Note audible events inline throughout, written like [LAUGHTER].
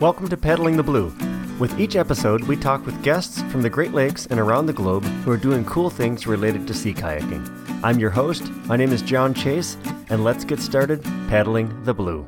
Welcome to Paddling the Blue. With each episode, we talk with guests from the Great Lakes and around the globe who are doing cool things related to sea kayaking. I'm your host. My name is John Chase, and let's get started paddling the blue.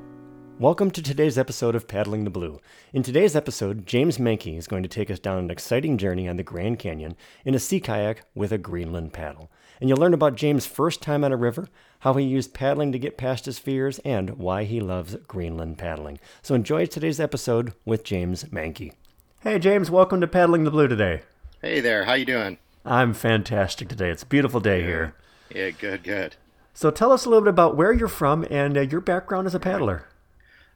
Welcome to today's episode of Paddling the Blue. In today's episode, James Mankey is going to take us down an exciting journey on the Grand Canyon in a sea kayak with a Greenland paddle. And you'll learn about James' first time on a river, how he used paddling to get past his fears, and why he loves Greenland paddling. So enjoy today's episode with James Mankey. Hey James, welcome to Paddling the Blue today. Hey there, how you doing? I'm fantastic today. It's a beautiful day here. Yeah, good, good. So tell us a little bit about where you're from and uh, your background as a paddler.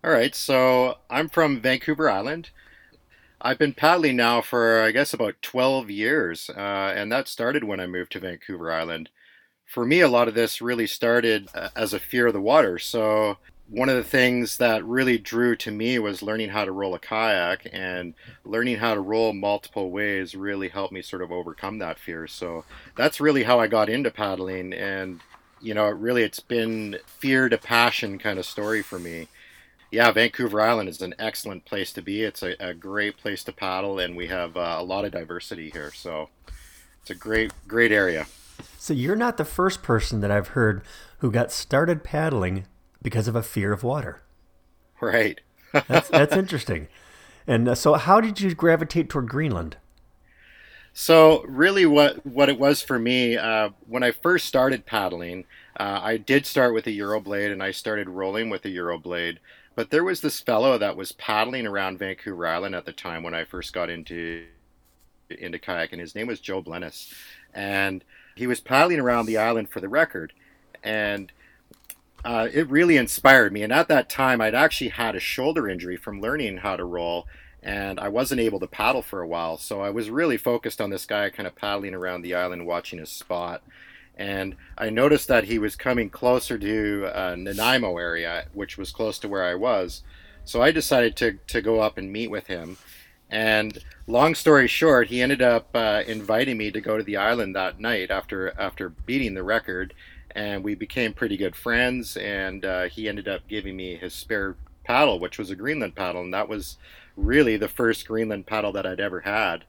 All right, so I'm from Vancouver Island. I've been paddling now for, I guess, about 12 years, uh, and that started when I moved to Vancouver Island. For me, a lot of this really started uh, as a fear of the water. So, one of the things that really drew to me was learning how to roll a kayak, and learning how to roll multiple ways really helped me sort of overcome that fear. So, that's really how I got into paddling, and you know, really it's been fear to passion kind of story for me yeah, Vancouver Island is an excellent place to be. It's a, a great place to paddle, and we have uh, a lot of diversity here. So it's a great, great area. So you're not the first person that I've heard who got started paddling because of a fear of water. Right. [LAUGHS] that's, that's interesting. And uh, so, how did you gravitate toward Greenland? So, really, what what it was for me uh, when I first started paddling, uh, I did start with a Euroblade, and I started rolling with a Euroblade. But there was this fellow that was paddling around Vancouver Island at the time when I first got into into kayak, and his name was Joe Blennis, and he was paddling around the island for the record, and uh, it really inspired me. And at that time, I'd actually had a shoulder injury from learning how to roll, and I wasn't able to paddle for a while. So I was really focused on this guy kind of paddling around the island, watching his spot and I noticed that he was coming closer to uh, Nanaimo area, which was close to where I was. So I decided to, to go up and meet with him. And long story short, he ended up uh, inviting me to go to the island that night after after beating the record, and we became pretty good friends. And uh, he ended up giving me his spare paddle, which was a Greenland paddle, and that was really the first Greenland paddle that I'd ever had.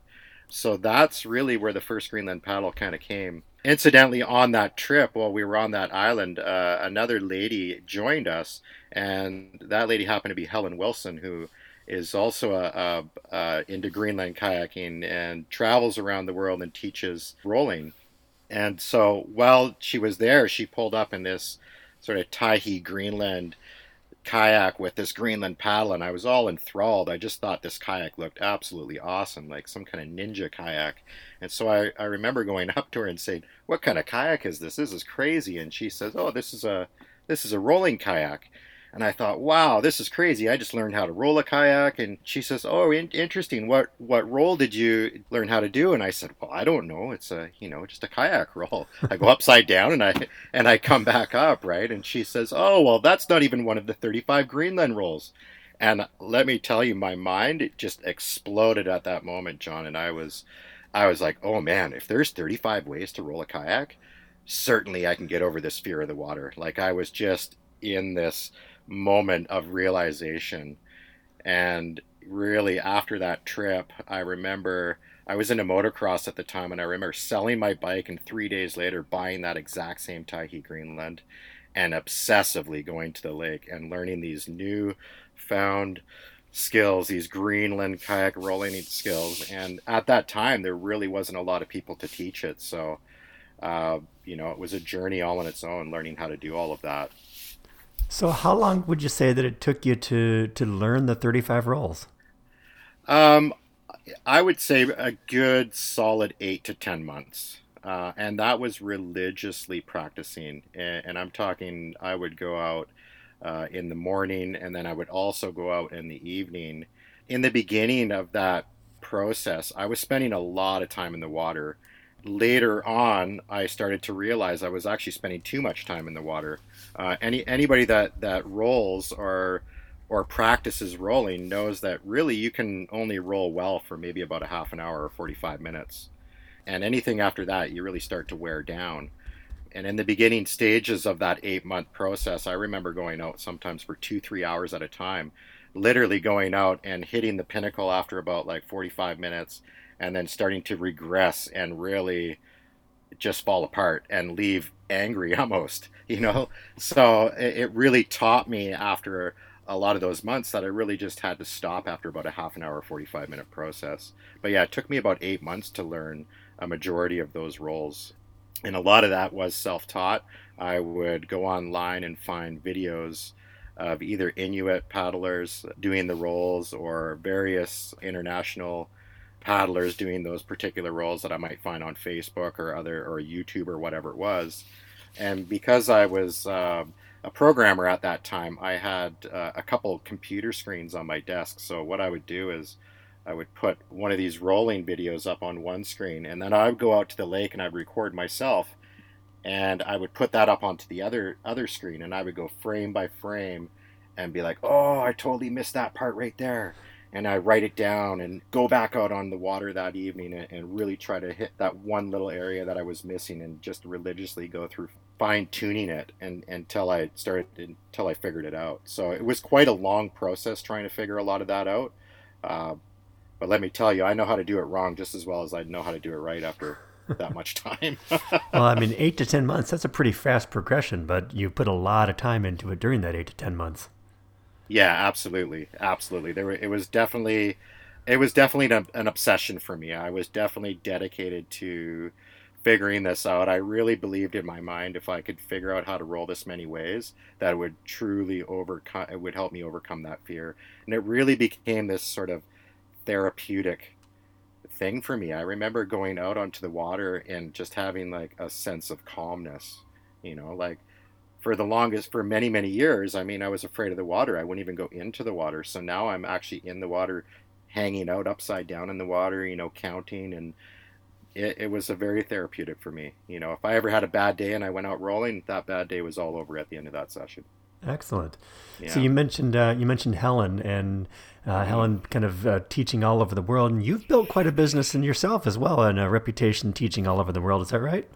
So that's really where the first Greenland paddle kind of came incidentally on that trip while we were on that island uh, another lady joined us and that lady happened to be helen wilson who is also a, a, a, into greenland kayaking and travels around the world and teaches rolling. And so while she was there she pulled up in this sort of Tahe greenland kayak with this Greenland paddle, and I was all enthralled. I just thought this kayak looked absolutely awesome, like some kind of ninja kayak. And so I, I remember going [LAUGHS] up to her and saying, "What kind of kayak is this? This is crazy." And she says, "Oh, this is a this is a rolling kayak." And I thought, wow, this is crazy. I just learned how to roll a kayak. And she says, oh, in- interesting. What what roll did you learn how to do? And I said, well, I don't know. It's a you know just a kayak roll. [LAUGHS] I go upside down and I and I come back up, right? And she says, oh, well, that's not even one of the 35 Greenland rolls. And let me tell you, my mind it just exploded at that moment, John. And I was, I was like, oh man, if there's 35 ways to roll a kayak, certainly I can get over this fear of the water. Like I was just in this moment of realization. And really, after that trip, I remember I was into motocross at the time, and I remember selling my bike and three days later buying that exact same Tahe Greenland and obsessively going to the lake and learning these new found skills, these Greenland kayak rolling skills. And at that time, there really wasn't a lot of people to teach it. So, uh, you know, it was a journey all on its own, learning how to do all of that. So, how long would you say that it took you to to learn the 35 rolls? Um, I would say a good solid eight to 10 months. Uh, and that was religiously practicing. And, and, I'm talking, I would go out uh, in the morning and then I would also go out in the evening. In the beginning of that process, I was spending a lot of time in the water. Later on, I started to realize I was actually spending too much time in the water. Uh, any anybody that that rolls or or practices rolling knows that really you can only roll well for maybe about a half an hour or 45 minutes and anything after that you really start to wear down And in the beginning stages of that eight month process, I remember going out sometimes for two, three hours at a time, literally going out and hitting the pinnacle after about like 45 minutes and then starting to regress and really just fall apart and leave angry [LAUGHS] almost, you know? So it really taught me after a lot of those months that I really just had to stop after about a half an hour, 45 minute process. But yeah, it took me about eight months to learn a majority of those rolls. And a lot of that was self taught. I would go online and find videos of either Inuit paddlers doing the rolls or various international paddlers doing those particular rolls that I might find on Facebook or other or YouTube or whatever it was. And because I was uh, a programmer at that time, I had uh, a couple computer screens on my desk. So what I would do is I would put one of these rolling videos up on one screen, and then I would go out to the lake and I'd record myself, and I would put that up onto the other other screen, and I would go frame by frame, and be like, "Oh, I totally missed that part right there," and I write it down and go back out on the water that evening and, and really try to hit that one little area that I was missing, and just religiously go through fine tuning it and until I started until I figured it out. So it was quite a long process trying to figure a lot of that out. Uh, but let me tell you, I know how to do it wrong just as well as I know how to do it right after that much [LAUGHS] time. [LAUGHS] well, I mean, eight to 10 months, that's a pretty fast progression, but you put a lot of time into it during that eight to 10 months. Yeah, absolutely. Absolutely. There were, it was definitely, it was definitely an, an obsession for me. I was definitely dedicated to figuring this out. I really believed in my mind if I could figure out how to roll this many ways, that would truly overcome, it would help me overcome that fear. And it really became this sort of therapeutic thing for me. I remember going out onto the water and just having like a sense of calmness, you know, like for the longest for many many years i mean i was afraid of the water. I wouldn't even go into the water. So now i'm actually in the water hanging out upside down in the water you know counting. And it, it was a very therapeutic for me. You know if i ever had a bad day and i went out rolling that bad day was all over at the end of that session. Excellent. Yeah. so you mentioned uh, you mentioned helen and uh, Helen kind of uh, teaching all over the world, and you've built quite a business in yourself as well, and a reputation teaching all over the world. Is that right?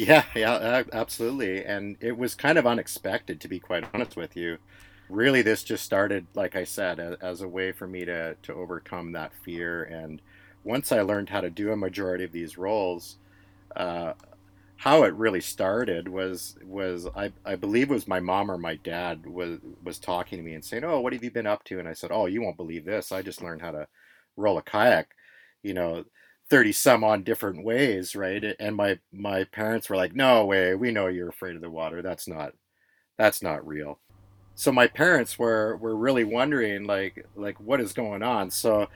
Yeah, [LAUGHS] yeah, absolutely. And it was kind of unexpected, to be quite honest with you. Really, this just started, like I said, as a way for me to to overcome that fear. And once I learned how to do a majority of these rolls, uh, how it really started was was I, I believe it was my mom or my dad was was talking to me and saying, "Oh, what have you been up to?" And I said, "Oh, you won't believe this. I just learned how to roll a kayak." You know, 30 some on different ways, right? And my my parents were like, "No way. We know you're afraid of the water. That's not that's not real." So my parents were were really wondering like like what is going on. So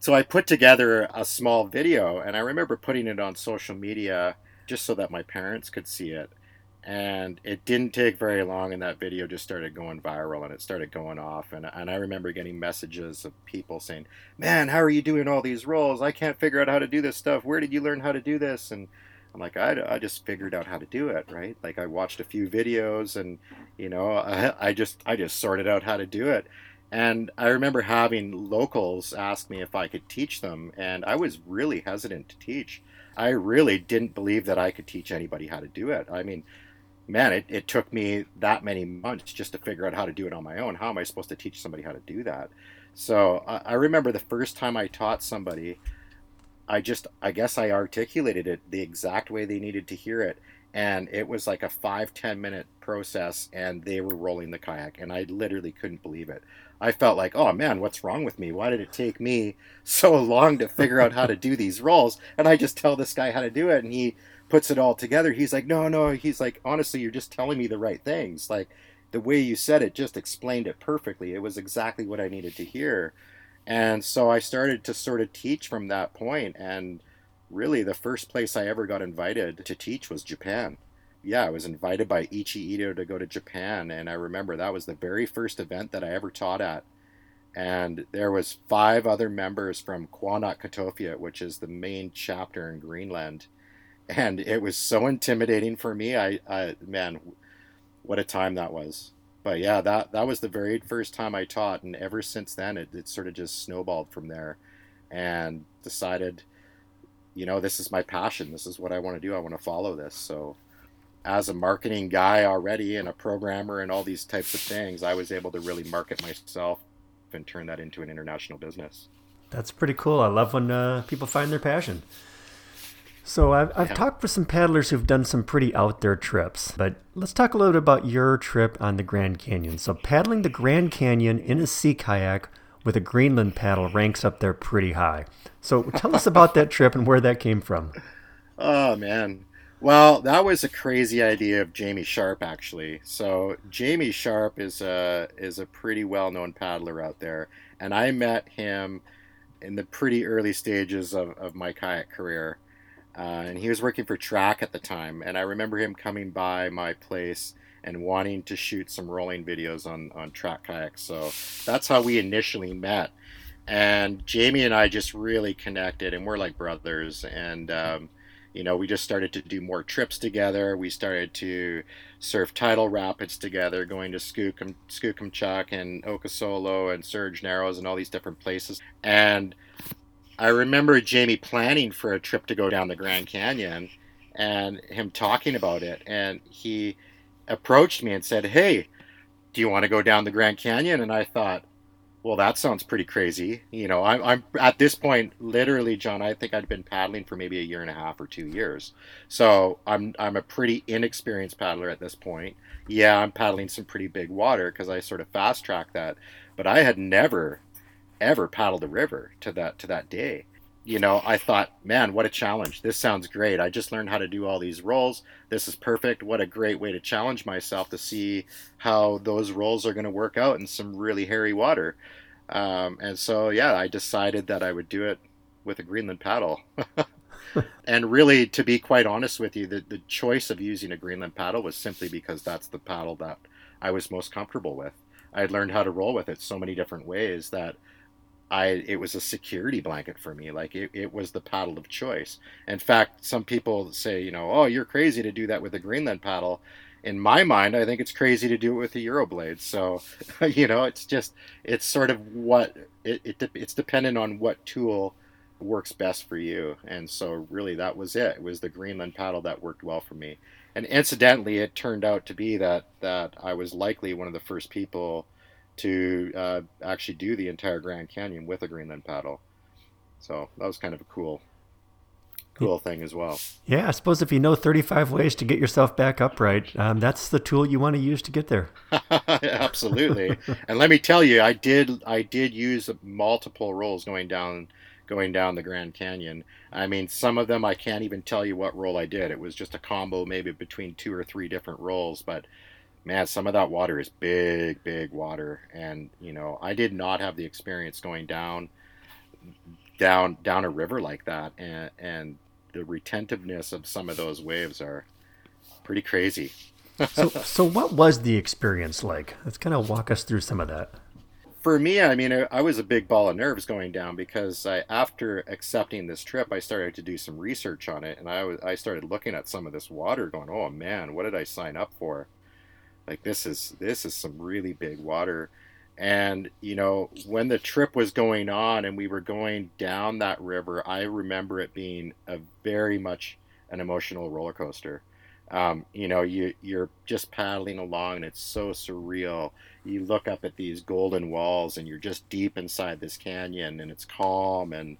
so I put together a small video and I remember putting it on social media just so that my parents could see it. And it didn't take very long, and that video just started going viral and it started going off. And, and I remember getting messages of people saying, Man, how are you doing all these rolls? I can't figure out how to do this stuff. Where did you learn how to do this? And I'm like, I, I just figured out how to do it, right? Like I watched a few videos and, you know, I, [LAUGHS] I just, I just sorted out how to do it. And I remember having locals ask me if I could teach them, and I was really hesitant to teach I really didn't believe that I could teach anybody how to do it. I mean, man, it, it took me that many months just to figure out how to do it on my own. How am I supposed to teach somebody how to do that? So I, I remember the first time I taught somebody, I just, I guess I articulated it the exact way they needed to hear it. And it was like a five ten minute process, and they were rolling the kayak, and I literally couldn't believe it. I felt like, oh man, what's wrong with me? Why did it take me [LAUGHS] so long to figure out how to do these rolls? And I just tell this guy how to do it, and he puts it all together. He's like, no, no. He's like, honestly, you're just telling me the right things. Like the way you said it just explained it perfectly. It was exactly what I needed to hear. And so I started to sort of teach from that point. And really, the first place I ever got invited to teach was Japan yeah, I was invited by Ichi Ito to go to Japan, and I remember that was the very first event that I ever taught at. And there was five other members from Qajaq Katuffiat, which is the main chapter in Greenland, and it was so intimidating for me. I, I man, what a time that was. But yeah, that that was the very first time I taught, and ever since then, it, it sort of just snowballed from there, and decided, you know, this is my passion. This is what I want to do. I want to follow this. So as a marketing guy already and a programmer and all these types of things, I was able to really market myself and turn that into an international business. That's pretty cool. I love when uh, people find their passion. So I've, I've yeah. talked with some paddlers who've done some pretty out there trips, but let's talk a little bit about your trip on the Grand Canyon. So paddling the Grand Canyon in a sea kayak with a Greenland paddle ranks up there pretty high. So tell us about that trip and where that came from. [LAUGHS] Oh man. Well, that was a crazy idea of Jamie Sharp actually. So Jamie Sharp is a is a pretty well-known paddler out there and I met him in the pretty early stages of, of my kayak career uh, and he was working for Trak at the time. And I remember him coming by my place and wanting to shoot some rolling videos on, on Trak kayaks. So that's how we initially met. And Jamie and I just really connected, and we're like brothers. And, um, you know, we just started to do more trips together. We started to surf tidal rapids together, going to Skookum, Skookumchuck and Okisollo and Surge Narrows and all these different places. And I remember Jamie planning for a trip to go down the Grand Canyon and him talking about it. And he approached me and said, Hey, do you want to go down the Grand Canyon? And I thought, well, that sounds pretty crazy. You know, I'm, I'm at this point, literally, John. I think I'd been paddling for maybe a year and a half or two years, so I'm I'm a pretty inexperienced paddler at this point. Yeah, I'm paddling some pretty big water because I sort of fast track that, but I had never ever paddled a river to that to that day. You know, I thought, man, what a challenge. This sounds great. I just learned how to do all these rolls. This is perfect. What a great way to challenge myself to see how those rolls are going to work out in some really hairy water. Um, and so, yeah, I decided that I would do it with a Greenland paddle. [LAUGHS] and really, to be quite honest with you, the, the choice of using a Greenland paddle was simply because that's the paddle that I was most comfortable with. I had learned how to roll with it so many different ways that I it was a security blanket for me. Like it, it was the paddle of choice. In fact, some people say, you know, oh, you're crazy to do that with a Greenland paddle. In my mind, I think it's crazy to do it with the Euroblade. So, [LAUGHS] you know, it's just it's sort of what it, it it's dependent on what tool works best for you. And so, really, that was it. It was the Greenland paddle that worked well for me. And incidentally, it turned out to be that that I was likely one of the first people to uh, actually do the entire Grand Canyon with a Greenland paddle. So that was kind of a cool, cool thing as well. Yeah, I suppose if you know 35 ways to get yourself back upright, um, that's the tool you want to use to get there. [LAUGHS] Absolutely. and let me tell you, I did I did use multiple rolls going down going down the Grand Canyon. I mean, some of them I can't even tell you what roll I did. It was just a combo maybe between two or three different rolls, but man, some of that water is big, big water, and you know, I did not have the experience going down, down, down a river like that, and and the retentiveness of some of those waves are pretty crazy. so, [LAUGHS] so what was the experience like? Let's kind of walk us through some of that. For me, I mean, I was a big ball of nerves going down because I, after accepting this trip, I started to do some research on it, and I was, I started looking at some of this water, going, "Oh man, what did I sign up for?" Like this is this is some really big water. And you know when the trip was going on and we were going down that river i remember it being a very much an emotional roller coaster. Um, you know you you're just paddling along and it's so surreal. You look up at these golden walls and you're just deep inside this canyon and it's calm and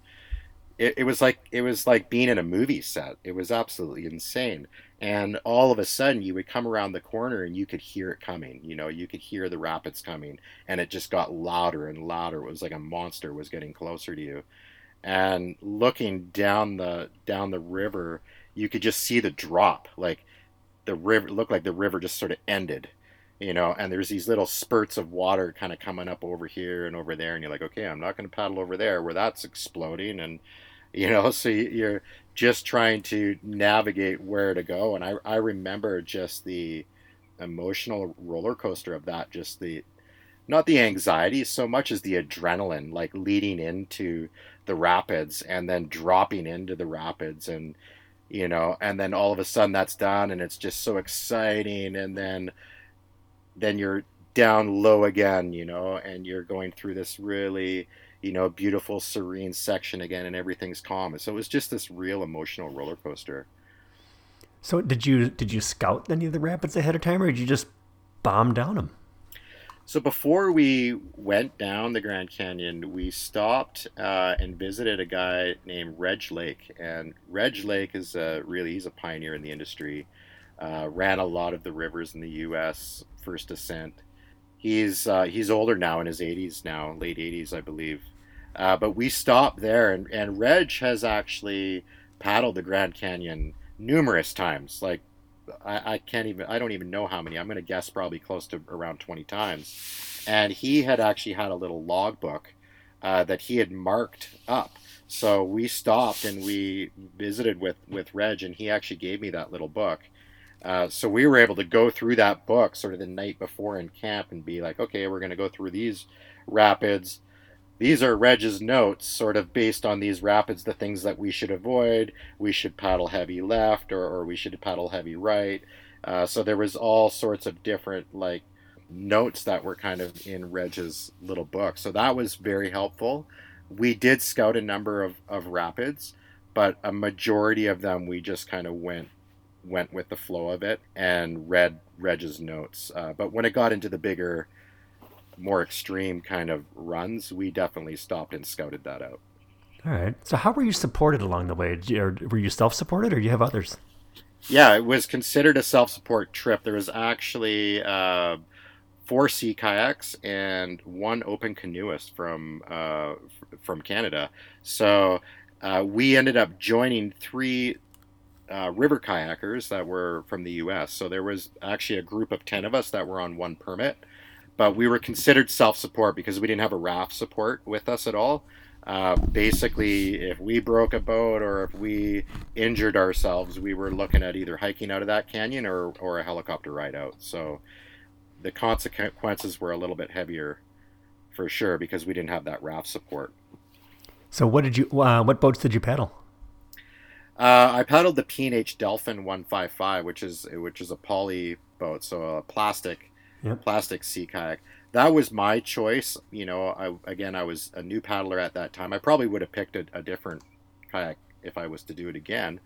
it, it was like it was like being in a movie set. It was absolutely insane and all of a sudden you would come around the corner and you could hear it coming you know you could hear the rapids coming and it just got louder and louder. It was like a monster was getting closer to you. And looking down the down the river you could just see the drop like the river looked like the river just sort of ended you know and there's these little spurts of water kind of coming up over here and over there and you're like okay i'm not going to paddle over there where that's exploding and you know [LAUGHS] so you're just trying to navigate where to go. And I, I remember just the emotional roller coaster of that, just the, not the anxiety so much as the adrenaline, like leading into the rapids and then dropping into the rapids and, you know, and then all of a sudden that's done and it's just so exciting. And then, then you're down low again, you know, and you're going through this really, you know, beautiful, serene section again, and everything's calm. So it was just this real emotional roller coaster. So did you did you scout any of the rapids ahead of time, or did you just bomb down them? So before we went down the Grand Canyon, we stopped uh, and visited a guy named Reg Lake, and Reg Lake is a, really he's a pioneer in the industry. Uh, ran a lot of the rivers in the U.S. First Ascent. He's uh, he's older now in his 80s now, late 80s I believe. Uh, but we stopped there, and, and Reg has actually paddled the Grand Canyon numerous times, like I, I can't even I don't even know how many. I'm going to guess probably close to around 20 times. And he had actually had a little logbook uh, that he had marked up. So we stopped and we visited with with Reg, and he actually gave me that little book. Uh, so we were able to go through that book sort of the night before in camp and be like, okay, we're going to go through these rapids these are Reg's notes, sort of based on these rapids, the things that we should avoid. We should paddle heavy left, or, or we should paddle heavy right. Uh, so there was all sorts of different like notes that were kind of in Reg's little book. So that was very helpful. We did scout a number of, of rapids, but a majority of them we just kind of went went with the flow of it and read Reg's notes. Uh, but when it got into the bigger more extreme kind of runs, we definitely stopped and scouted that out. All right. So, how were you supported along the way? Or were you self supported or do you have others? Yeah, it was considered a self support trip. There was actually uh, four sea kayaks and one open canoeist from uh, from Canada. So uh, we ended up joining three uh, river kayakers that were from the U.S. So there was actually a group of ten of us that were on one permit but we were considered self-support because we didn't have a raft support with us at all. Uh, basically, if we broke a boat or if we injured ourselves, we were looking at either hiking out of that canyon or, or a helicopter ride out. So the consequences were a little bit heavier for sure because we didn't have that raft support. So what did you? Uh, what boats did you paddle? Uh, I paddled the P&H Delphin 155, which is which is a poly boat, so a plastic yep. plastic sea kayak. That was my choice. You know, I, again, I was a new paddler at that time. I probably would have picked a, a different kayak if I was to do it again.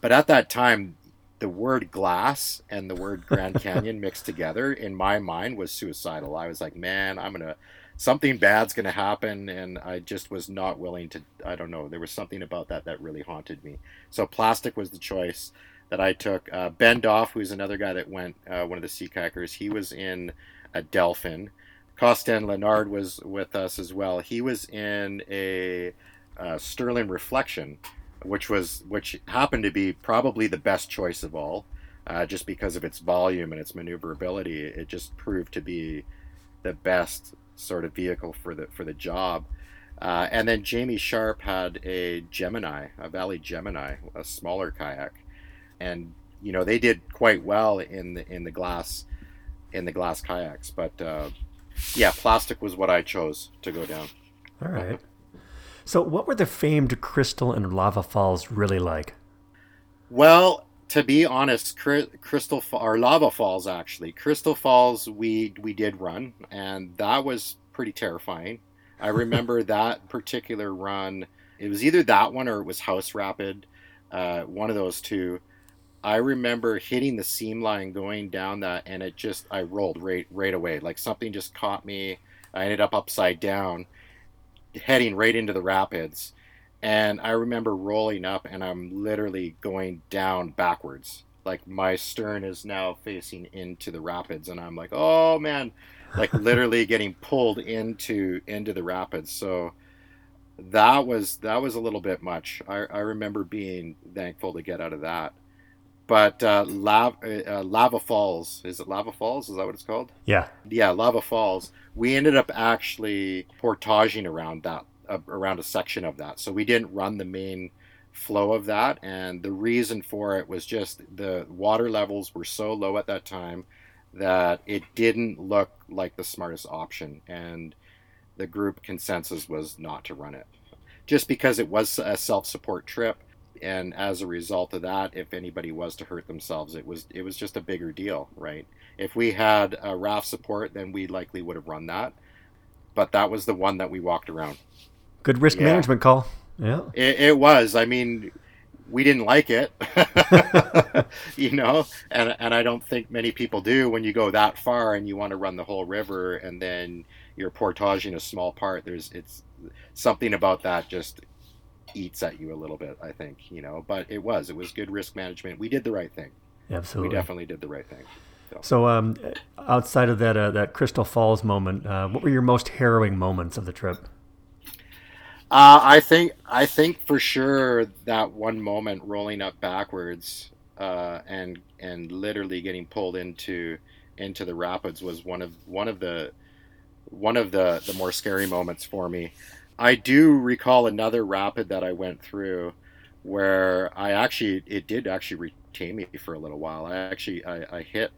But at that time, the word glass and the word Grand Canyon [LAUGHS] mixed together in my mind was suicidal. I was like, man, I'm gonna something bad's gonna happen, and I just was not willing to. I don't know. There was something about that that really haunted me. So plastic was the choice that I took. Uh, ben Doff, who's another guy that went, uh, one of the sea kayakers, he was in a Delphin. Costin Leonard was with us as well. He was in a uh, Sterling Reflection, which was which happened to be probably the best choice of all, uh, just because of its volume and its maneuverability. It just proved to be the best sort of vehicle for the for the job. Uh, and then Jamie Sharp had a Gemini, a Valley Gemini, a smaller kayak and you know they did quite well in the in the glass in the glass kayaks. But uh, yeah, plastic was what I chose to go down. All right. So, what were the famed Crystal and Lava Falls really like? Well, to be honest, Crystal or Lava Falls actually, Crystal Falls we we did run, and that was pretty terrifying. I [LAUGHS] remember that particular run. It was either that one or it was Hance Rapid, uh, one of those two. I remember hitting the seam line going down that, and it just I rolled right right away. Like something just caught me. I ended up upside down, heading right into the rapids, and I remember rolling up, and I'm literally going down backwards. Like my stern is now facing into the rapids, and I'm like, oh man, like [LAUGHS] literally getting pulled into into the rapids. So that was that was a little bit much. I, I remember being thankful to get out of that but uh, lava, uh, lava falls. Is it lava falls? Is that what it's called? Yeah. Yeah lava falls. We ended up actually portaging around that uh, around a section of that. So we didn't run the main flow of that. And the reason for it was just the water levels were so low at that time that it didn't look like the smartest option. And the group consensus was not to run it. Just because it was a self-support trip and as a result of that, if anybody was to hurt themselves, it was it was just a bigger deal, right? If we had a raft support, then we likely would have run that, but that was the one that we walked around. Good risk yeah. management call. Yeah, it, it was. I mean, we didn't like it, [LAUGHS] you know, and and I don't think many people do when you go that far and you want to run the whole river and then you're portaging a small part. There's it's something about that just eats at you a little bit. I think you know, but it was it was good risk management. We did the right thing. Absolutely, we definitely did the right thing. So, so um, outside of that uh, that Crystal Falls moment, uh, what were your most harrowing moments of the trip? Uh, I think I think for sure that one moment rolling up backwards uh, and and literally getting pulled into into the rapids was one of one of the one of the the more scary moments for me. I do recall another rapid that I went through where I actually it did actually retain me for a little while. I actually I, I hit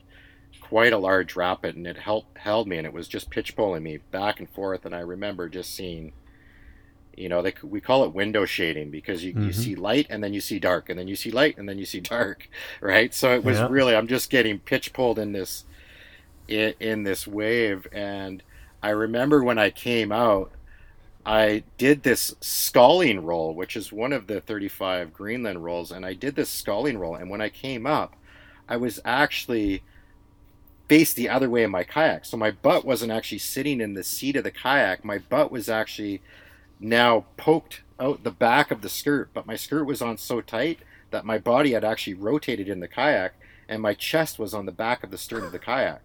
quite a large rapid and it held held me and it was just pitch pulling me back and forth and I remember just seeing you know, they, we call it window shading because you, mm-hmm. you see light and then you see dark and then you see light and then you see dark, [LAUGHS] right? So it was yeah. really I'm just getting pitch pulled in this in, in this wave and I remember when I came out I did this sculling roll, which is one of the 35 Greenland rolls, and I did this sculling roll. And when I came up, I was actually faced the other way in my kayak. So my butt wasn't actually sitting in the seat of the kayak. My butt was actually now poked out the back of the skirt, but my skirt was on so tight that my body had actually rotated in the kayak and my chest was on the back of the stern of the kayak.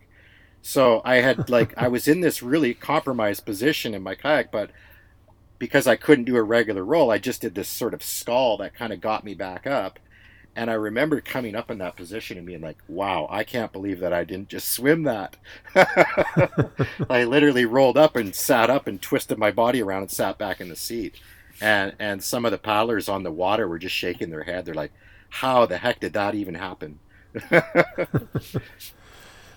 So I had like I was in this really compromised position in my kayak, but because I couldn't do a regular roll, I just did this sort of scull that kind of got me back up. And I remember coming up in that position and being like, wow, I can't believe that I didn't just swim that. [LAUGHS] I literally rolled up and sat up and twisted my body around and sat back in the seat. And and some of the paddlers on the water were just shaking their head. They're like, how the heck did that even happen? [LAUGHS]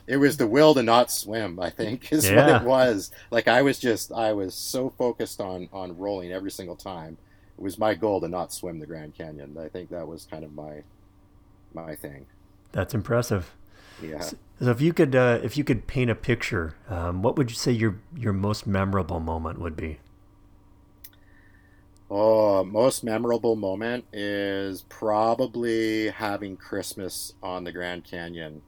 it was the will to not swim i think [LAUGHS] is yeah. what it was like i was just i was so focused on on rolling every single time it was my goal to not swim the Grand Canyon. I think that was kind of my my thing. That's impressive. Yeah. So, so if you could uh, if you could paint a picture, um, what would you say your your most memorable moment would be? Oh, most memorable moment is probably having Christmas on the Grand Canyon.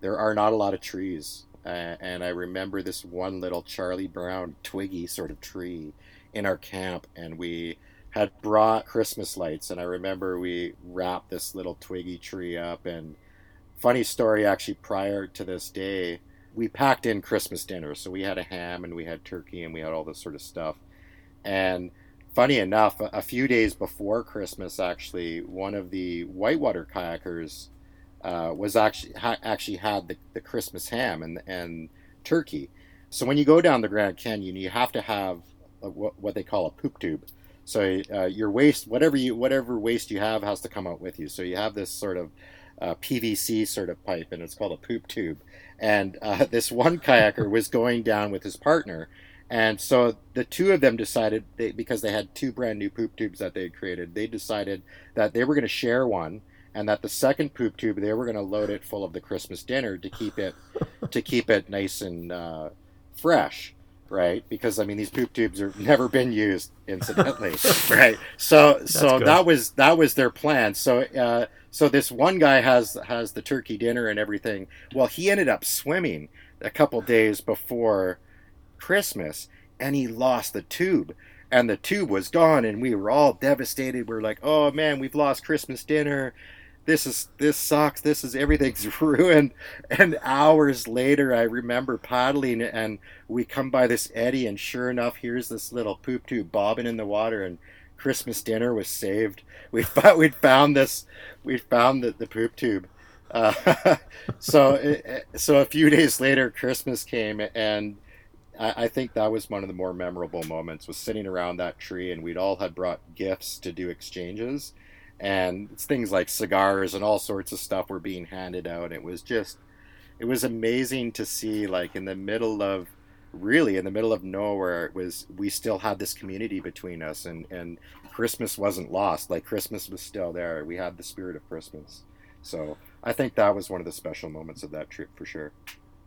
There are not a lot of trees, uh, and I remember this one little Charlie Brown twiggy sort of tree in our camp, and we had brought Christmas lights, and I remember we wrapped this little twiggy tree up. And funny story, actually, prior to this day, we packed in Christmas dinner. So we had a ham and we had turkey and we had all this sort of stuff. And funny enough, a few days before Christmas, actually, one of the whitewater kayakers uh, was actually ha- actually had the, the Christmas ham and and turkey. So when you go down the Grand Canyon, you have to have a, what, what they call a poop tube. So uh, your waste, whatever you whatever waste you have, has to come out with you. So you have this sort of uh, PVC sort of pipe, and it's called a poop tube. And uh, [LAUGHS] this one kayaker was going down with his partner, and so the two of them decided they, because they had two brand new poop tubes that they had created, they decided that they were going to share one, and that the second poop tube they were going to load it full of the Christmas dinner to keep it [LAUGHS] to keep it nice and uh, fresh right? Because I mean, these poop tubes have [LAUGHS] never been used, incidentally, [LAUGHS] right? So, so good. that was that was their plan. So, uh, so this one guy has has the turkey dinner and everything. Well, he ended up swimming a couple days before Christmas, and he lost the tube. And the tube was gone, and we were all devastated. We we're like, "Oh man, we've lost Christmas dinner." This is this sucks this is everything's [LAUGHS] ruined. And hours later i remember paddling and we come by this eddy and sure enough here's this little poop tube bobbing in the water and christmas dinner was saved. [LAUGHS] We thought we'd found this we found the, the poop tube. Uh, [LAUGHS] so so a few days later christmas came and I, I think that was one of the more memorable moments was sitting around that tree and we'd all had brought gifts to do exchanges and things like cigars and all sorts of stuff were being handed out. It was just, it was amazing to see, like in the middle of, really in the middle of nowhere, it was we still had this community between us, and and Christmas wasn't lost. Like Christmas was still there. We had the spirit of Christmas. So I think that was one of the special moments of that trip for sure.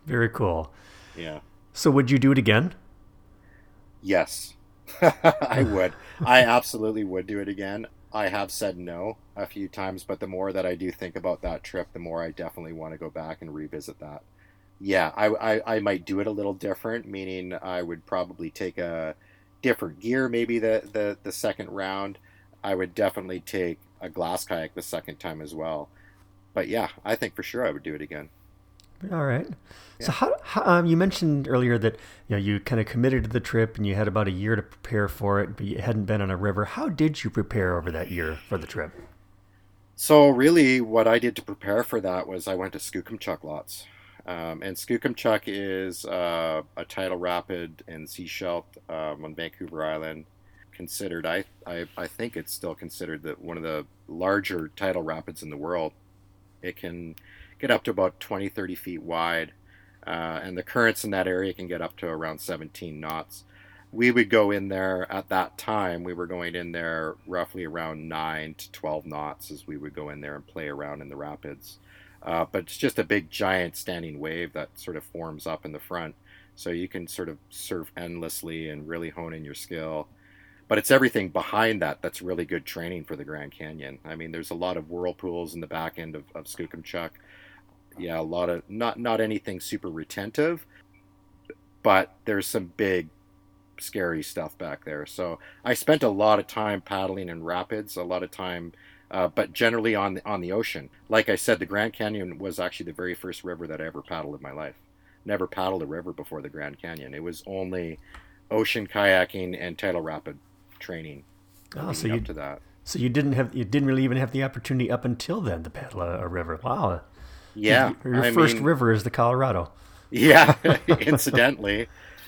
Very cool. Yeah. So would you do it again? Yes, [LAUGHS] I would. I absolutely would do it again. I have said no a few times, but the more that I do think about that trip, the more I definitely want to go back and revisit that. Yeah, I, I, I might do it a little different, meaning I would probably take a different gear maybe the, the, the second round. I would definitely take a glass kayak the second time as well. But yeah, I think for sure I would do it again. All right. Yeah. So how, how um, you mentioned earlier that you know you kind of committed to the trip and you had about a year to prepare for it, but you hadn't been on a river. How did you prepare over that year for the trip? So really, what I did to prepare for that was I went to Skookumchuck lots, um, and Skookumchuck is uh, a tidal rapid and sea shelf um, on Vancouver Island. Considered, I, I I think it's still considered that one of the larger tidal rapids in the world. It can get up to about 20, 30 feet wide, uh, and the currents in that area can get up to around 17 knots. We would go in there at that time, we were going in there roughly around 9 to 12 knots as we would go in there and play around in the rapids. Uh, but it's just a big giant standing wave that sort of forms up in the front. So you can sort of surf endlessly and really hone in your skill but it's everything behind that that's really good training for the Grand Canyon. I mean, there's a lot of whirlpools in the back end of, of Skookumchuck yeah, a lot of not not anything super retentive, but there's some big scary stuff back there. So I spent a lot of time paddling in rapids, a lot of time, uh, but generally on the, on the ocean. Like I said, the Grand Canyon was actually the very first river that I ever paddled in my life. Never paddled a river before the Grand Canyon. It was only ocean kayaking and tidal rapid training. Oh, so you to that. So you didn't have you didn't really even have the opportunity up until then to paddle a, a river. Wow, yeah. Your, first mean, river is the Colorado. Yeah, [LAUGHS] incidentally.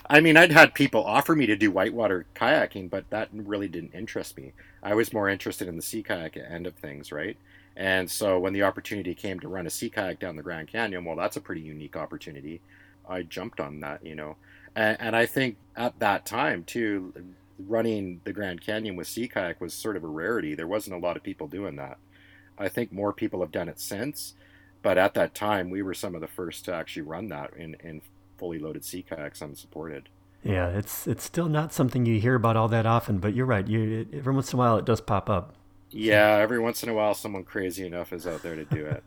I mean, I'd had people offer me to do whitewater kayaking, but that really didn't interest me. I was more interested in the sea kayak end of things, right? And so when the opportunity came to run a sea kayak down the Grand Canyon, well, that's a pretty unique opportunity. I jumped on that, you know. And, and I think at that time, too, running the Grand Canyon with sea kayak was sort of a rarity. There wasn't a lot of people doing that. I think more people have done it since but at that time, we were some of the first to actually run that in, in fully loaded sea kayaks unsupported. Yeah, it's it's still not something you hear about all that often, but you're right. You every once in a while it does pop up. Yeah, every once in a while someone crazy enough is out there to do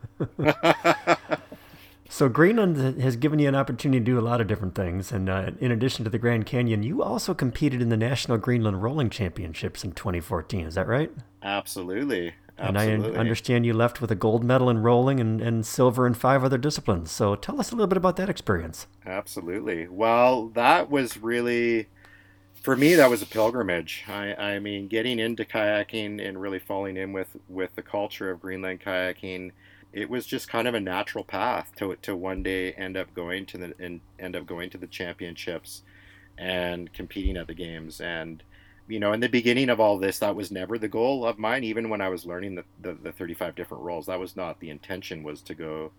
it. [LAUGHS] so Greenland has given you an opportunity to do a lot of different things, and uh, in addition to the Grand Canyon, you also competed in the National Greenland Rolling Championships in 2014. Is that right? Absolutely. Absolutely. And I understand you left with a gold medal in rolling and, and silver in five other disciplines. So tell us a little bit about that experience. Absolutely. Well, that was really, for me, that was a pilgrimage. I, I mean, getting into kayaking and really falling in with, with the culture of Greenland kayaking, it was just kind of a natural path to, to one day end up going to the end up going to the championships and competing at the games and you know, in the beginning of all this, that was never the goal of mine. Even when I was learning the, the, the 35 different rolls, that was not the intention was to go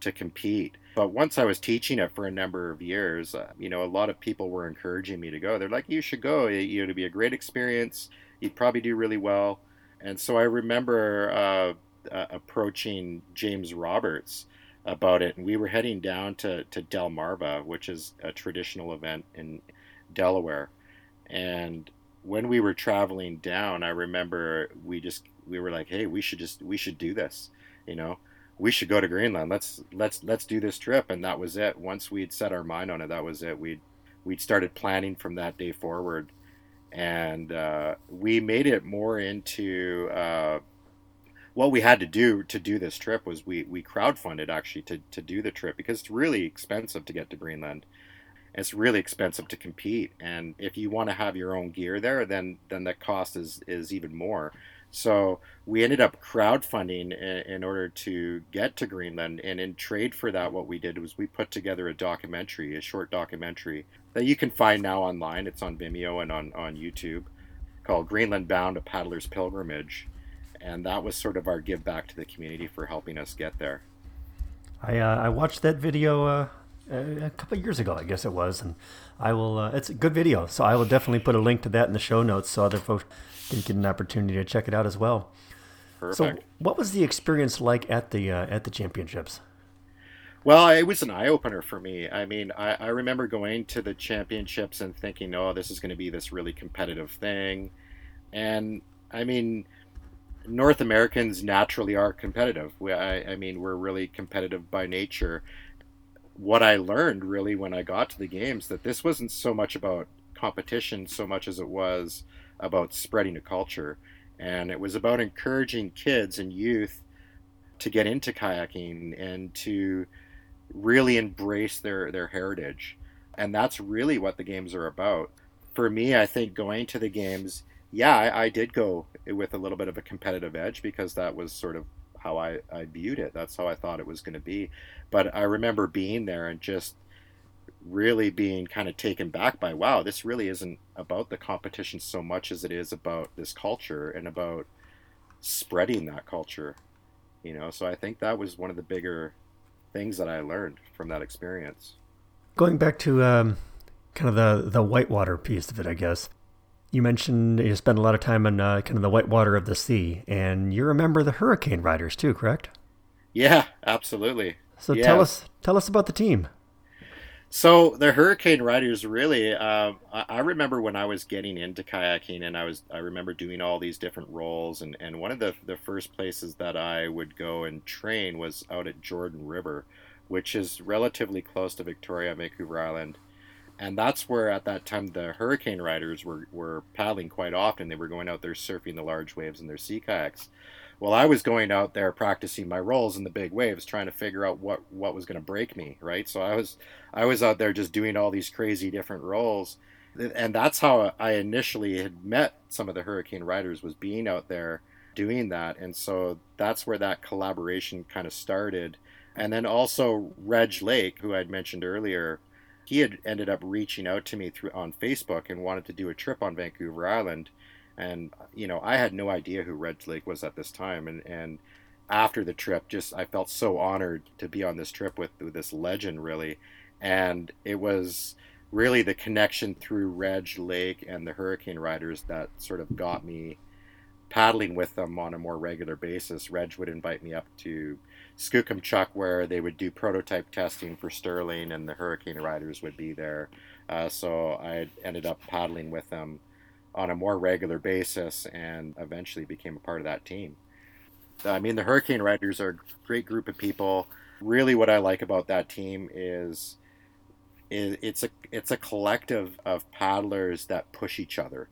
to compete. But once I was teaching it for a number of years, uh, you know, a lot of people were encouraging me to go. They're like, you should go. You know, it'd be a great experience. You'd probably do really well. And so I remember uh, uh, approaching James Roberts about it, and we were heading down to, to Delmarva, which is a traditional event in Delaware. And when we were traveling down, I remember we just we were like, hey, we should just we should do this, you know, we should go to Greenland. Let's let's let's do this trip, and that was it. Once we'd set our mind on it, that was it. We'd we'd started planning from that day forward, and uh, we made it more into. Uh, what we had to do to do this trip was we, we crowdfunded actually to, to do the trip because it's really expensive to get to Greenland it's really expensive to compete and if you want to have your own gear there then then the cost is is even more. So we ended up crowdfunding in, in order to get to greenland and in trade for that what we did was we put together a documentary a short documentary that you can find now online. It's on vimeo and on, on youtube called greenland bound a paddler's pilgrimage and that was sort of our give back to the community for helping us get there. I, uh, I watched that video uh, a couple years ago, I guess it was, and I will. Uh, it's a good video, so I will definitely put a link to that in the show notes so other folks can get an opportunity to check it out as well. Perfect. So, what was the experience like at the uh, at the championships? Well, it was an eye opener for me. I mean, I, I remember going to the championships and thinking, "Oh, this is going to be this really competitive thing," and I mean, North Americans naturally are competitive. We, I, I mean, we're really competitive by nature. What I learned really when I got to the games that this wasn't so much about competition so much as it was about spreading a culture, and it was about encouraging kids and youth to get into kayaking and to really embrace their their heritage, and that's really what the games are about. For me, I think going to the games yeah, I, I, did go with a little bit of a competitive edge because that was sort of how I, I viewed it. That's how I thought it was going to be. But I remember being there and just really being kind of taken back by wow, this really isn't about the competition so much as it is about this culture and about spreading that culture. You know, so I think that was one of the bigger things that I learned from that experience. Going back to um, kind of the the whitewater piece of it, I guess you mentioned you spend a lot of time on uh, kind of the whitewater of the sea, and you remember the Hurricane Riders too, correct? Yeah, absolutely. So yeah. tell us tell us about the team. So the Hurricane Riders really, uh, I remember when I was getting into kayaking, and I was I remember doing all these different rolls, and, and one of the the first places that I would go and train was out at Jordan River, which is relatively close to Victoria, Vancouver Island and that's where at that time the hurricane riders were, were paddling quite often. They were going out there surfing the large waves in their sea kayaks. Well i was going out there practicing my rolls in the big waves trying to figure out what what was going to break me right? So i was i was out there just doing all these crazy different rolls. And that's how i initially had met some of the hurricane riders was being out there doing that. And so that's where that collaboration kind of started. And then also reg lake who i'd mentioned earlier he had ended up reaching out to me through on Facebook and wanted to do a trip on Vancouver Island. And you know, I had no idea who Reg Lake was at this time, and and after the trip, just I felt so honored to be on this trip with, with this legend, really, and it was really the connection through Reg Lake and the Hurricane Riders that sort of got me paddling with them on a more regular basis. Reg would invite me up to Skookumchuck, where they would do prototype testing for Sterling, and the Hurricane Riders would be there. Uh, so I ended up paddling with them on a more regular basis, and eventually became a part of that team. I mean, the Hurricane Riders are a great group of people. Really, what I like about that team is, it's a it's a collective of paddlers that push each other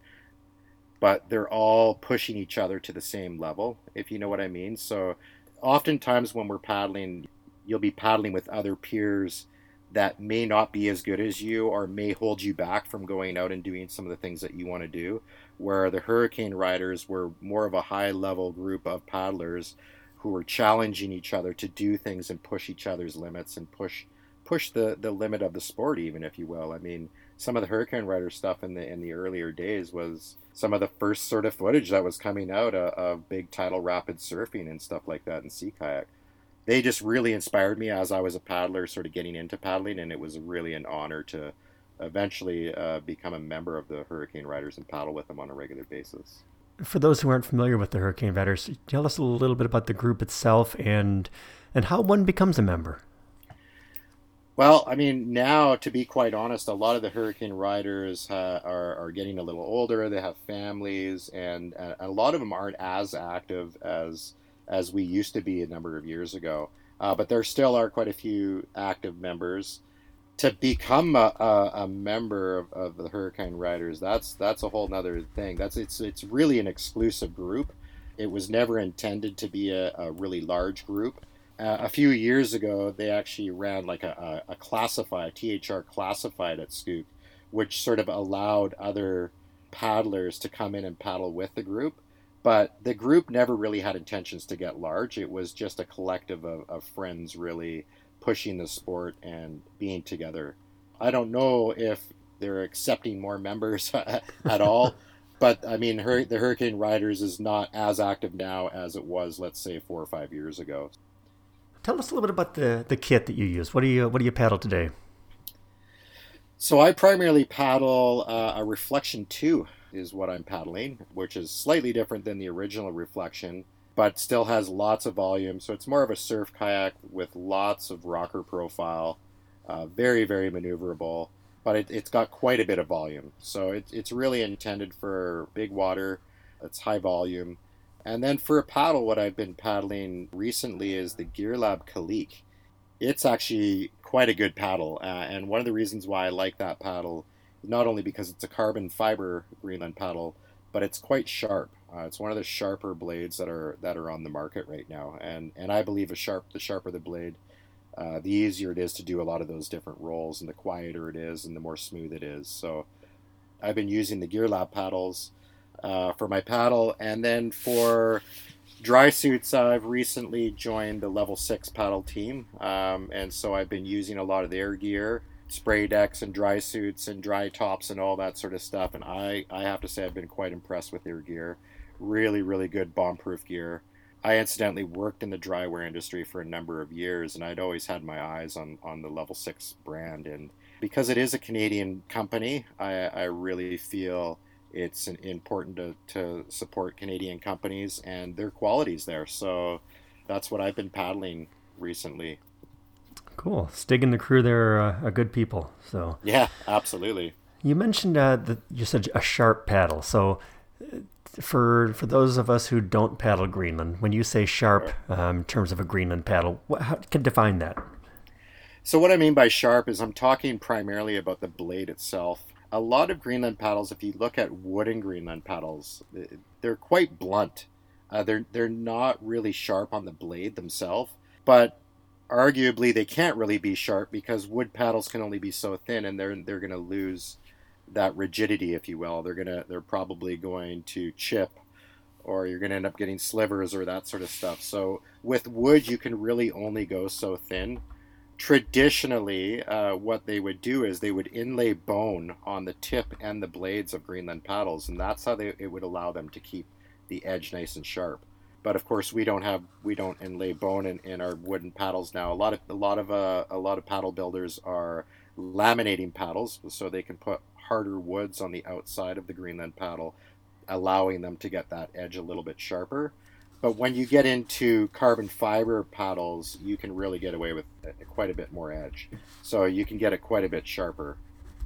but they're all pushing each other to the same level, if you know what I mean. So oftentimes when we're paddling, you'll be paddling with other peers that may not be as good as you or may hold you back from going out and doing some of the things that you want to do. Where the hurricane riders were more of a high level group of paddlers who were challenging each other to do things and push each other's limits and push push the, the limit of the sport even if you will. I mean some of the hurricane rider stuff in the in the earlier days was some of the first sort of footage that was coming out of, of big tidal rapid surfing and stuff like that in sea kayak. They just really inspired me as I was a paddler, sort of getting into paddling, and it was really an honor to eventually uh, become a member of the Hurricane Riders and paddle with them on a regular basis. For those who aren't familiar with the Hurricane Riders, tell us a little bit about the group itself and and how one becomes a member. Well, I mean, now to be quite honest, a lot of the hurricane riders uh, are, are getting a little older. They have families, and, and a lot of them aren't as active as as we used to be a number of years ago. Uh, but there still are quite a few active members. To become a, a, a member of, of, the Hurricane Riders, that's that's a whole other thing. That's it's it's really an exclusive group. It was never intended to be a, a really large group uh, a few years ago, they actually ran like a, a, a classified, THR classified at Skook, which sort of allowed other paddlers to come in and paddle with the group. But the group never really had intentions to get large. It was just a collective of, of friends really pushing the sport and being together. I don't know if they're accepting more members [LAUGHS] at all. [LAUGHS] but I mean, the Hurricane Riders is not as active now as it was, let's say, four or five years ago. Tell us a little bit about the, the kit that you use. What do you what do you paddle today? So I primarily paddle uh, a Reflection Two is what I'm paddling, which is slightly different than the original Reflection, but still has lots of volume. So it's more of a surf kayak with lots of rocker profile, uh, very very maneuverable, but it, has got quite a bit of volume. So it, it's really intended for big water. It's high volume And then for a paddle, what I've been paddling recently is the GearLab Kalleq. It's actually quite a good paddle, uh, and one of the reasons why I like that paddle not only because it's a carbon fiber Greenland paddle, but it's quite sharp. Uh, it's one of the sharper blades that are that are on the market right now, and and I believe a sharp the sharper the blade, uh, the easier it is to do a lot of those different rolls, and the quieter it is, and the more smooth it is. So, I've been using the GearLab paddles uh, for my paddle, and then for dry suits, I've recently joined the level six paddle team, um, and so I've been using a lot of their gear spray decks and dry suits and dry tops and all that sort of stuff. And I, I have to say, I've been quite impressed with their gear. Really, really good bomb proof gear. I incidentally worked in the drywear industry for a number of years, and I'd always had my eyes on, on the Level 6 brand. And because it is a Canadian company, I, I really feel it's important to, to support Canadian companies and their qualities there. So that's what I've been paddling recently. Cool. Stig and the crew, they're uh, a good people. So yeah, absolutely. You mentioned uh, that you said a sharp paddle. So uh, for for those of us who don't paddle Greenland, when you say sharp um, in terms of a Greenland paddle, what, how can define that? So what I mean by sharp is I'm talking primarily about the blade itself. A lot of Greenland paddles, if you look at wooden Greenland paddles, they're quite blunt. Uh, they're they're not really sharp on the blade themselves, but arguably they can't really be sharp because wood paddles can only be so thin and they're they're going to lose that rigidity if you will. They're to they're probably going to chip or you're going to end up getting slivers or that sort of stuff. So with wood you can really only go so thin traditionally uh, what they would do is they would inlay bone on the tip and the blades of greenland paddles and that's how they, it would allow them to keep the edge nice and sharp but of course we don't have we don't inlay bone in, in our wooden paddles now. A lot of a lot of uh, a lot of paddle builders are laminating paddles, so they can put harder woods on the outside of the Greenland paddle, allowing them to get that edge a little bit sharper. But when you get into carbon fiber paddles, you can really get away with uh, quite a bit more edge. So you can get it quite a bit sharper.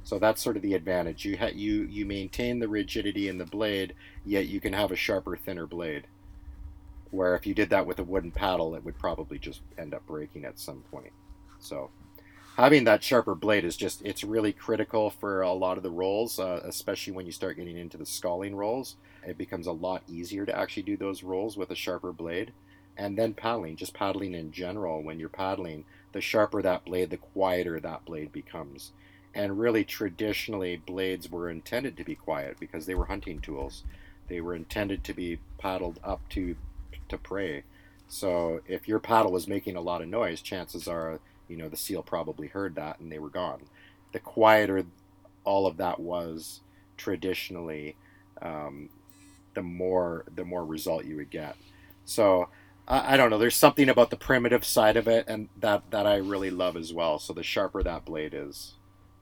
So that's sort of the advantage. You ha- you you maintain the rigidity in the blade, yet you can have a sharper, thinner blade where if you did that with a wooden paddle, it would probably just end up breaking at some point. So having that sharper blade is just it's really critical for a lot of the rolls, uh, especially when you start getting into the sculling rolls. It becomes a lot easier to actually do those rolls with a sharper blade. And then paddling, just paddling in general, when you're paddling, the sharper that blade, the quieter that blade becomes. And really, traditionally, blades were intended to be quiet because they were hunting tools. They were intended to be paddled up to to prey. So if your paddle was making a lot of noise, chances are, you know, the seal probably heard that and they were gone. The quieter all of that was traditionally, um, the more the more result you would get. So I, I, don't know. There's something about the primitive side of it, and that that I really love as well. So the sharper that blade is,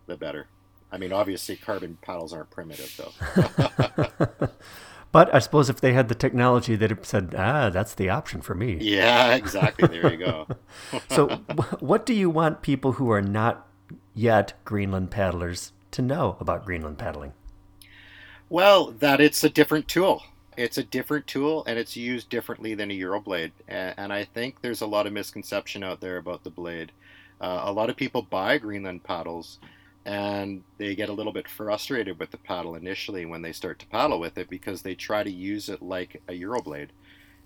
the better. I mean, obviously, carbon paddles aren't primitive though. [LAUGHS] [LAUGHS] [LAUGHS] But I suppose if they had the technology they'd have said, ah, that's the option for me. [LAUGHS] Yeah, exactly. There you go. [LAUGHS] so, what do you want people who are not yet Greenland paddlers to know about Greenland paddling? Well, that it's a different tool. It's a different tool and it's used differently than a Euroblade. And I think there's a lot of misconception out there about the blade. Uh, a lot of people buy Greenland paddles and they get a little bit frustrated with the paddle initially when they start to paddle with it because they try to use it like a Euroblade.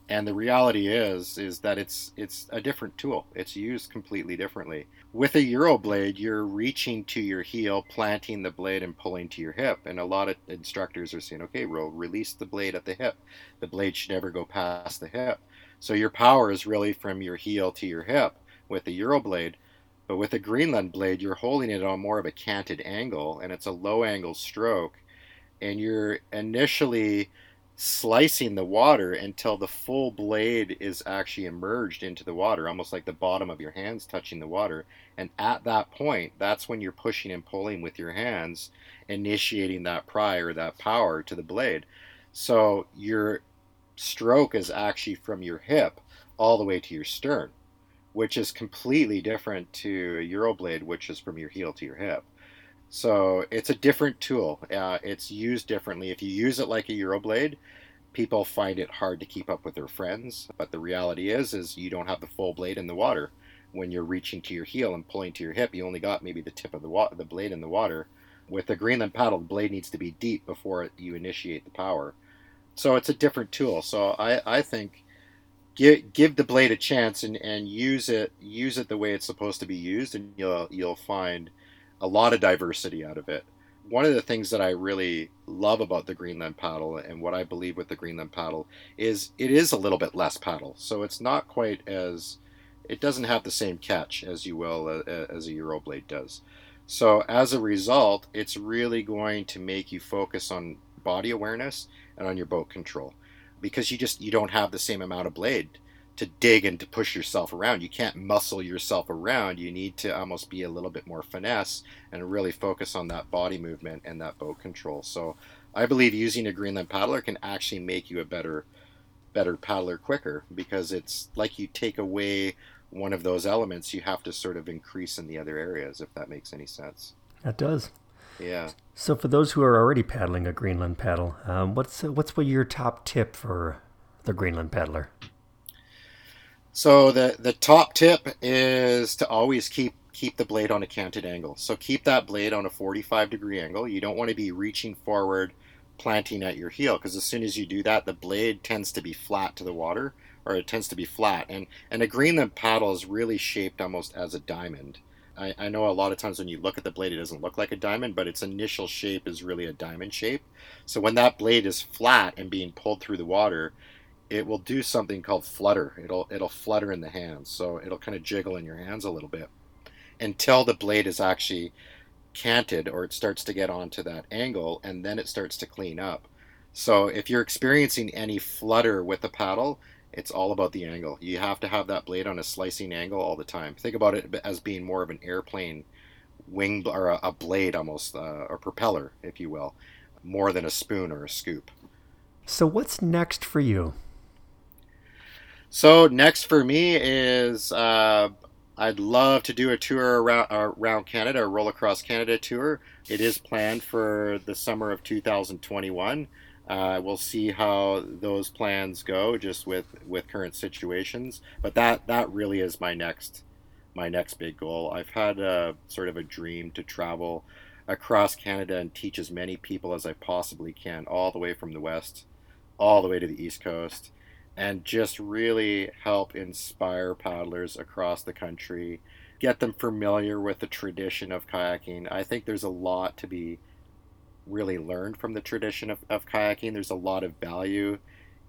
And the reality is is that it's it's a different tool. It's used completely differently. With a Euroblade, you're reaching to your heel, planting the blade and pulling to your hip. And a lot of instructors are saying, "Okay, we'll release the blade at the hip. The blade should never go past the hip." So your power is really from your heel to your hip with the Euroblade but with a Greenland blade, you're holding it on more of a canted angle, and it's a low angle stroke, and you're initially slicing the water until the full blade is actually immersed into the water, almost like the bottom of your hands touching the water. And at that point, that's when you're pushing and pulling with your hands, initiating that pry or that power to the blade. So your stroke is actually from your hip all the way to your stern which is completely different to a Euroblade, which is from your heel to your hip. So it's a different tool. Uh, it's used differently. If you use it like a Euroblade, people find it hard to keep up with their friends, but the reality is is you don't have the full blade in the water. When you're reaching to your heel and pulling to your hip, you only got maybe the tip of the wa- the blade in the water. With the Greenland paddle, the blade needs to be deep before you initiate the power. So it's a different tool. So I, I think give give the blade a chance and, and use it use it the way it's supposed to be used and you'll you'll find a lot of diversity out of it. One of the things that I really love about the Greenland paddle and what I believe with the Greenland paddle is it is a little bit less paddle. So it's not quite as it doesn't have the same catch as you will uh, uh, as a Euroblade does. So as a result, it's really going to make you focus on body awareness and on your boat control because you just you don't have the same amount of blade to dig and to push yourself around. You can't muscle yourself around. You need to almost be a little bit more finesse and really focus on that body movement and that boat control. So I believe using a Greenland paddler can actually make you a better better paddler quicker because it's like you take away one of those elements you have to sort of increase in the other areas if that makes any sense. That does. Yeah. So for those who are already paddling a Greenland paddle, um, what's what's your top tip for the Greenland paddler? So the the top tip is to always keep keep the blade on a canted angle. So keep that blade on a 45 degree angle. You don't want to be reaching forward, planting at your heel, because as soon as you do that, the blade tends to be flat to the water, or it tends to be flat. And and a Greenland paddle is really shaped almost as a diamond. I, I know a lot of times when you look at the blade, it doesn't look like a diamond, but its initial shape is really a diamond shape. So when that blade is flat and being pulled through the water, it will do something called flutter. It'll it'll flutter in the hands, so it'll kind of jiggle in your hands a little bit until the blade is actually canted or it starts to get onto that angle, and then it starts to clean up. So if you're experiencing any flutter with the paddle, it's all about the angle. You have to have that blade on a slicing angle all the time. Think about it as being more of an airplane wing or a, a blade almost, uh, or propeller, if you will, more than a spoon or a scoop. So, what's next for you? So, next for me is uh, I'd love to do a tour around, around Canada, a roll across Canada tour. It is planned for the summer of 2021. Uh, we'll see how those plans go, just with with current situations. But that that really is my next my next big goal. I've had a sort of a dream to travel across Canada and teach as many people as I possibly can, all the way from the west, all the way to the east coast, and just really help inspire paddlers across the country, get them familiar with the tradition of kayaking. I think there's a lot to be really learned from the tradition of, of kayaking. There's a lot of value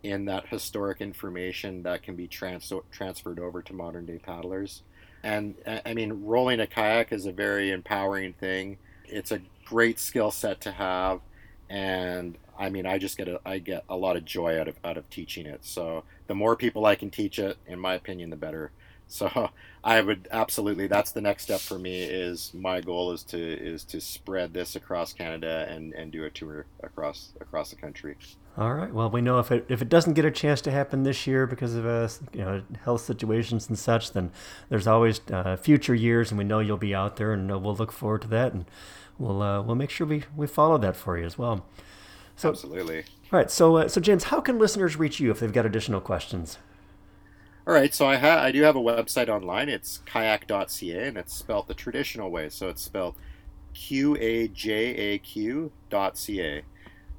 in that historic information that can be trans- transferred over to modern day paddlers. And I mean, rolling a kayak is a very empowering thing. It's a great skill set to have, and I mean, I just get a I get a lot of joy out of out of teaching it. So the more people I can teach it, in my opinion, the better. So [LAUGHS] I would absolutely. That's the next step for me. Is my goal is to is to spread this across Canada and and do a tour across across the country. All right. Well, we know if it if it doesn't get a chance to happen this year because of uh, you know health situations and such, then there's always uh, future years, and we know you'll be out there, and uh, we'll look forward to that, and we'll uh, we'll make sure we, we follow that for you as well. So, Absolutely. All right. So uh, so James, how can listeners reach you if they've got additional questions? All right, so I ha- I do have a website online. It's qajaq.ca, and it's spelled the traditional way. So it's spelled Q A J A Q dot C A.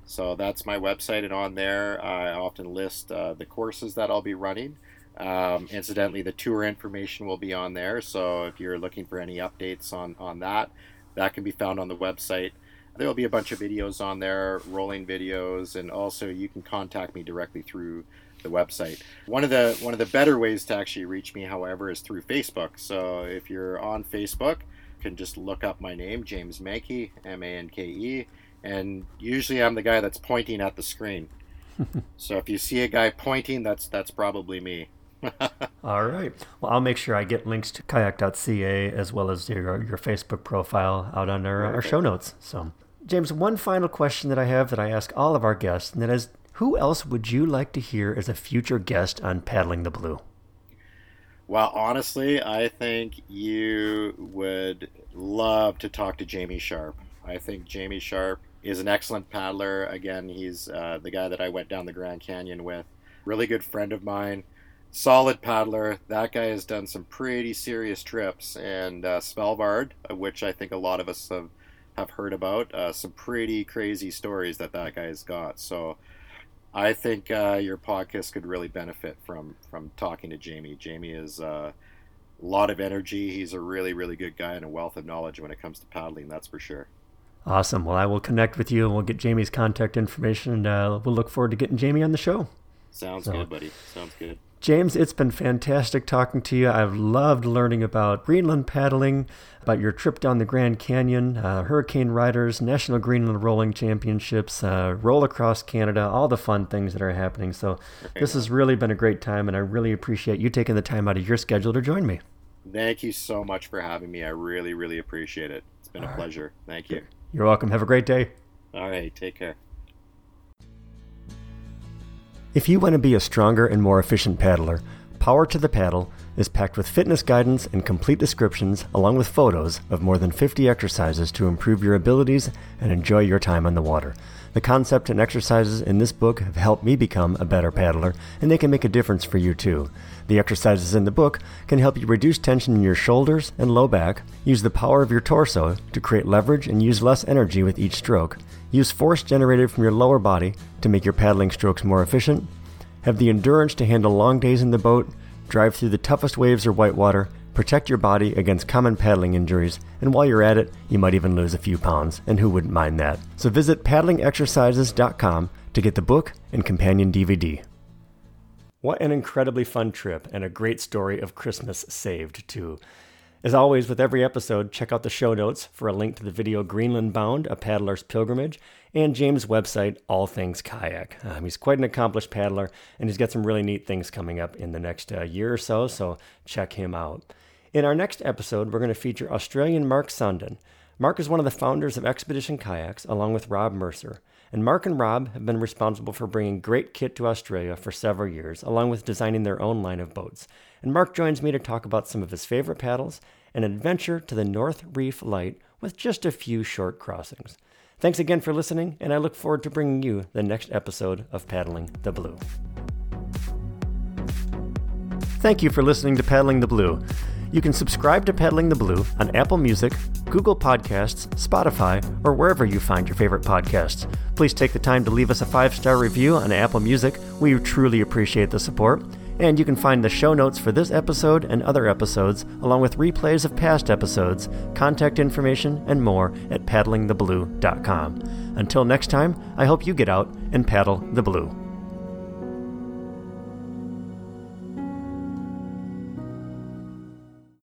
So that's my website, and on there I often list uh, the courses that I'll be running. Um, incidentally, the tour information will be on there. So if you're looking for any updates on on that, that can be found on the website. There will be a bunch of videos on there, rolling videos, and also you can contact me directly through the website. One of the one of the better ways to actually reach me, however, is through Facebook. So if you're on Facebook, you can just look up my name, James Manke, M A N K E, and usually I'm the guy that's pointing at the screen. [LAUGHS] so if you see a guy pointing, that's that's probably me. [LAUGHS] All right. Well, I'll make sure I get links to qajaq.ca as well as your your Facebook profile out on our, our show notes. So, James, one final question that I have that I ask all of our guests, and that is who else would you like to hear as a future guest on Paddling the Blue? Well, honestly, I think you would love to talk to Jamie Sharp. I think Jamie Sharp is an excellent paddler. Again, he's uh, the guy that I went down the Grand Canyon with. Really good friend of mine. Solid paddler. That guy has done some pretty serious trips. And uh, Svalbard, which I think a lot of us have, have heard about, uh, some pretty crazy stories that that guy's got. So I think uh, your podcast could really benefit from from talking to Jamie. Jamie is uh, a lot of energy. He's a really really good guy and a wealth of knowledge when it comes to paddling. That's for sure. Awesome. Well, I will connect with you and we'll get Jamie's contact information and uh, we'll look forward to getting Jamie on the show. Sounds so, good, buddy. Sounds good. James, it's been fantastic talking to you. I've loved learning about Greenland paddling, about your trip down the Grand Canyon, uh, Hurricane Riders, National Greenland Rolling Championships, uh, Roll Across Canada, all the fun things that are happening. So, this has really been a great time, and I really appreciate you taking the time out of your schedule to join me. Thank you so much for having me. I really, really appreciate it. It's been all a pleasure. Right. Thank you. You're welcome. Have a great day. All right. Take care. If you want to be a stronger and more efficient paddler, Power to the Paddle is packed with fitness guidance and complete descriptions, along with photos of more than 50 exercises to improve your abilities and enjoy your time on the water. The concept and exercises in this book have helped me become a better paddler, and they can make a difference for you too. The exercises in the book can help you reduce tension in your shoulders and low back, use the power of your torso to create leverage and use less energy with each stroke, use force generated from your lower body to make your paddling strokes more efficient, have the endurance to handle long days in the boat, drive through the toughest waves or whitewater, protect your body against common paddling injuries, and while you're at it, you might even lose a few pounds, and who wouldn't mind that? So visit paddlingexercises.com to get the book and companion DVD. What an incredibly fun trip and a great story of Christmas saved, too. As always, with every episode, check out the show notes for a link to the video Greenland Bound, A Paddler's Pilgrimage, and James' website, All Things Kayak. Um, he's quite an accomplished paddler, and he's got some really neat things coming up in the next uh, year or so, so check him out. In our next episode, we're going to feature Australian Mark Sundin. Mark is one of the founders of Expedition Kayaks, along with Rob Mercer. And Mark and Rob have been responsible for bringing great kit to Australia for several years, along with designing their own line of boats and Mark joins me to talk about some of his favorite paddles and adventure to the North Reef Light with just a few short crossings. Thanks again for listening, and I look forward to bringing you the next episode of Paddling the Blue. Thank you for listening to Paddling the Blue. You can subscribe to Paddling the Blue on Apple Music, Google Podcasts, Spotify, or wherever you find your favorite podcasts. Please take the time to leave us a five star review on Apple Music. We truly appreciate the support. And you can find the show notes for this episode and other episodes, along with replays of past episodes, contact information, and more at paddlingtheblue.com. Until next time, I hope you get out and paddle the blue.